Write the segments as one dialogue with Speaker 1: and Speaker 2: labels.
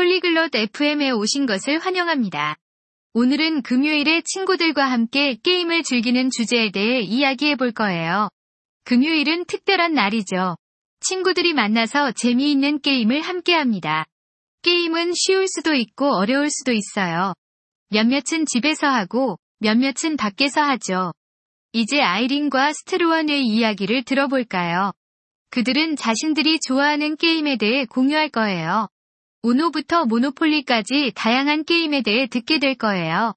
Speaker 1: 폴리글롯 FM에 오신 것을 환영합니다. 오늘은 금요일에 친구들과 함께 게임을 즐기는 주제에 대해 이야기해 볼 거예요. 금요일은 특별한 날이죠. 친구들이 만나서 재미있는 게임을 함께 합니다. 게임은 쉬울 수도 있고 어려울 수도 있어요. 몇몇은 집에서 하고 몇몇은 밖에서 하죠. 이제 아이린과 스트루원의 이야기를 들어볼까요? 그들은 자신들이 좋아하는 게임에 대해 공유할 거예요. 우노부터 모노폴리까지 다양한 게임에 대해 듣게 될 거예요.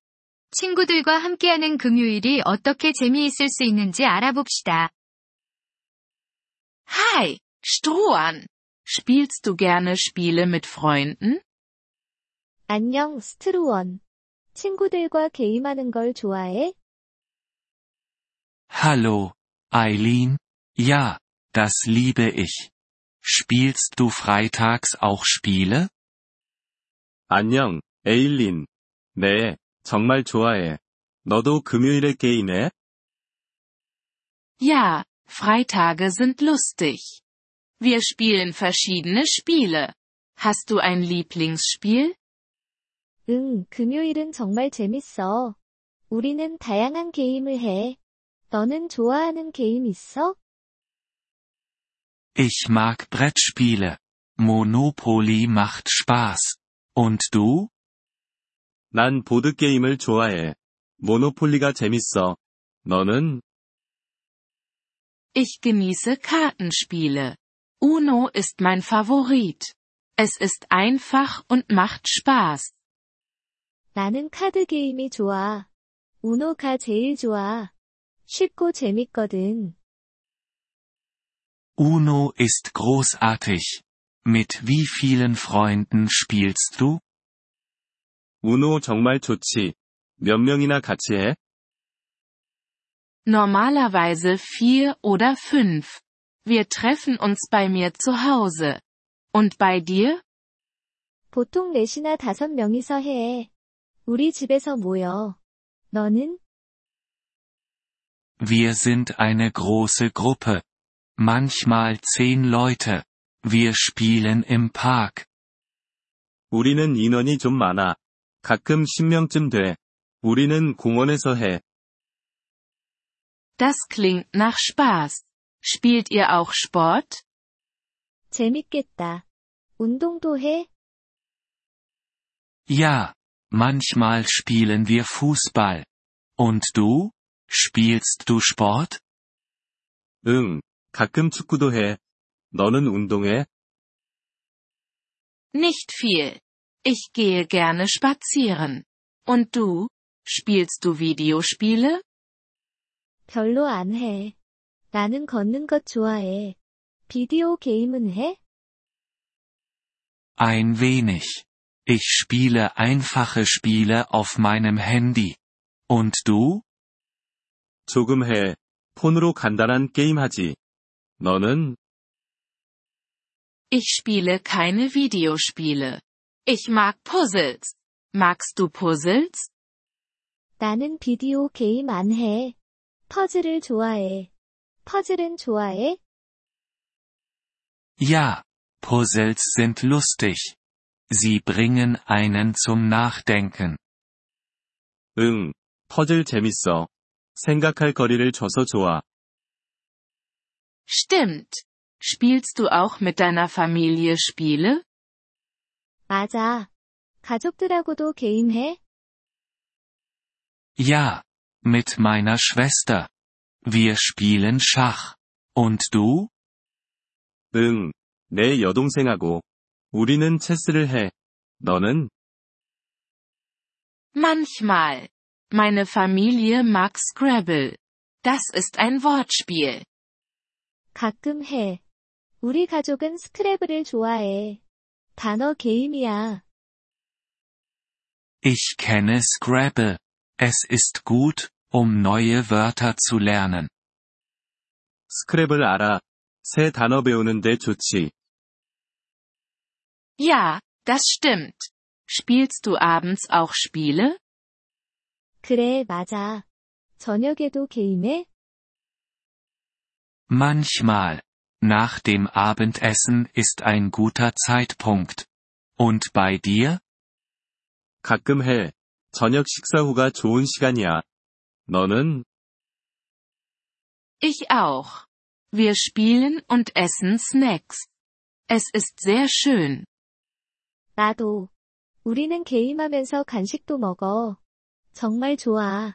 Speaker 1: 친구들과 함께하는 금요일이 어떻게 재미있을 수 있는지 알아봅시다.
Speaker 2: Hi, Strohan. Spielst du gerne Spiele mit Freunden?
Speaker 3: 안녕, 스트루원. 친구들과 게임하는 걸 좋아해?
Speaker 4: Hallo, Eileen. Ja, das liebe ich. Spielst du freitags auch Spiele?
Speaker 5: 안녕, 에일린. 네, 정말 좋아해. 너도 금요일에 게임해?
Speaker 2: Ja, Freitage sind lustig. Wir spielen verschiedene Spiele. Hast du ein Lieblingsspiel?
Speaker 3: 응, 금요일은 정말 재밌어. 우리는 다양한 게임을 해. 너는 좋아하는 게임 있어?
Speaker 4: Ich mag Brettspiele. Monopoly macht Spaß. Und du?
Speaker 5: 난 보드게임을 좋아해. 모노폴리가 재밌어. 너는?
Speaker 2: Ich genieße Kartenspiele. Uno ist mein Favorit. Es ist einfach und macht Spaß.
Speaker 3: 나는 카드 게임이 좋아. 우노가 제일 좋아. 쉽고 재밌거든.
Speaker 4: Uno ist großartig. Mit wie vielen Freunden spielst du?
Speaker 5: 우노 정말 좋지. 몇 명이나 같이 해?
Speaker 2: Normalerweise vier oder fünf. Wir treffen uns bei mir zu Hause. Und bei dir?
Speaker 3: 보통 넷이나 다섯 명이서 해. 우리 집에서 모여. 너는?
Speaker 4: Wir sind eine große Gruppe. Manchmal zehn Leute. Wir spielen im Park.
Speaker 5: 우리는 인원이 좀 많아. 가끔 10명쯤 돼. 우리는 공원에서 해.
Speaker 2: Das klingt nach Spaß. Spielt ihr auch Sport?
Speaker 3: 재밌겠다. 운동도 해?
Speaker 4: Ja, manchmal spielen wir Fußball. Und du? Spielst du Sport?
Speaker 5: 응, 가끔 축구도 해. 너는 운동해?
Speaker 2: Nicht viel. Ich gehe gerne spazieren. Und du? Spielst du Videospiele?
Speaker 3: 별로 안 해. 나는 걷는 것 좋아해. 비디오 게임은 해?
Speaker 4: Ein wenig. Ich spiele einfache Spiele auf meinem Handy. Und du?
Speaker 5: 조금 해. 폰으로 간단한 게임 하지. 너는?
Speaker 2: Ich spiele keine Videospiele. Ich mag Puzzles. Magst du Puzzles?
Speaker 3: 나는 비디오 게임 안 해. 퍼즐을 좋아해. 퍼즐은 좋아해?
Speaker 4: Ja, Puzzles sind lustig. Sie bringen einen zum Nachdenken.
Speaker 5: 응, 퍼즐 재밌어. 생각할 거리를 줘서 좋아.
Speaker 2: Stimmt. Spielst du auch mit deiner Familie Spiele?
Speaker 3: 맞아. 가족들하고도 게임해?
Speaker 4: Ja, mit meiner Schwester. Wir spielen Schach. Und du?
Speaker 5: 응, 내 여동생하고. 우리는 체스를 해. 너는?
Speaker 2: Manchmal. Meine Familie mag Scrabble. Das ist ein Wortspiel.
Speaker 3: 가끔 해. 우리 가족은 스크래블을 좋아해. 단어 게임이야.
Speaker 4: Ich kenne Scrabble. Es ist gut, um neue Wörter zu lernen.
Speaker 5: 스크랩을 알아. 새 단어 배우는데 좋지.
Speaker 2: Ja, das stimmt. Spielst du abends auch Spiele?
Speaker 3: 그래, 맞아. 저녁에도 게임해?
Speaker 4: Manchmal. Nach dem Abendessen ist ein guter Zeitpunkt. Und bei dir?
Speaker 5: 가끔 해. 저녁 식사 후가 좋은 시간이야. 너는?
Speaker 2: Ich auch. Wir spielen und essen Snacks. Es ist sehr schön.
Speaker 3: 나도. 우리는 게임하면서 간식도 먹어. 정말 좋아.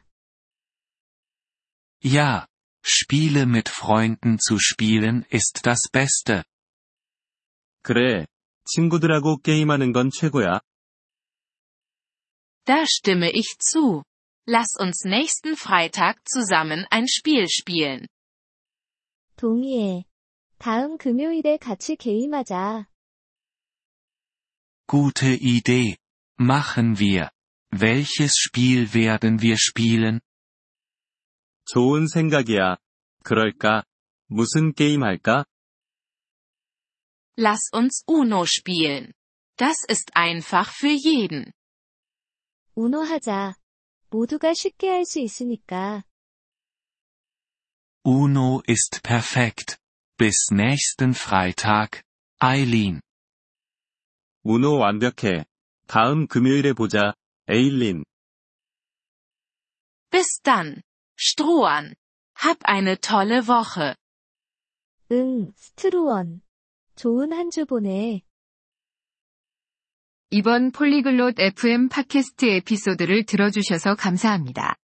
Speaker 4: Ja, Spiele mit Freunden zu spielen ist das Beste.
Speaker 5: 그래. 친구들하고 게임하는 건 최고야.
Speaker 2: Da stimme ich zu. Lass uns nächsten Freitag zusammen ein Spiel spielen.
Speaker 3: 동의해. 다음 금요일에 같이 게임하자.
Speaker 4: Gute Idee. Machen wir. Welches Spiel werden wir spielen?
Speaker 5: 좋은 생각이야. 그럴까? 무슨 게임 할까?
Speaker 2: Lass uns Uno spielen. Das ist einfach für jeden.
Speaker 3: 우노 하자. 모두가 쉽게 할 수 있으니까.
Speaker 4: Uno ist perfekt. Bis nächsten Freitag, Eileen.
Speaker 5: 우노 완벽해. 다음 금요일에 보자, 에일린.
Speaker 2: Bis dann. Strohan. Hab eine tolle Woche.
Speaker 3: 응, 스트루원. 좋은 한 주 보내.
Speaker 1: 이번 폴리글롯 FM 팟캐스트 에피소드를 들어주셔서 감사합니다.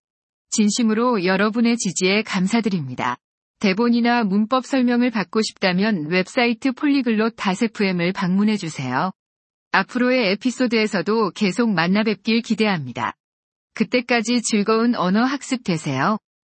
Speaker 1: 진심으로 여러분의 지지에 감사드립니다. 대본이나 문법 설명을 받고 싶다면 웹사이트 폴리글롯 FM을 방문해주세요. 앞으로의 에피소드에서도 계속 만나 뵙길 기대합니다. 그때까지 즐거운 언어 학습 되세요.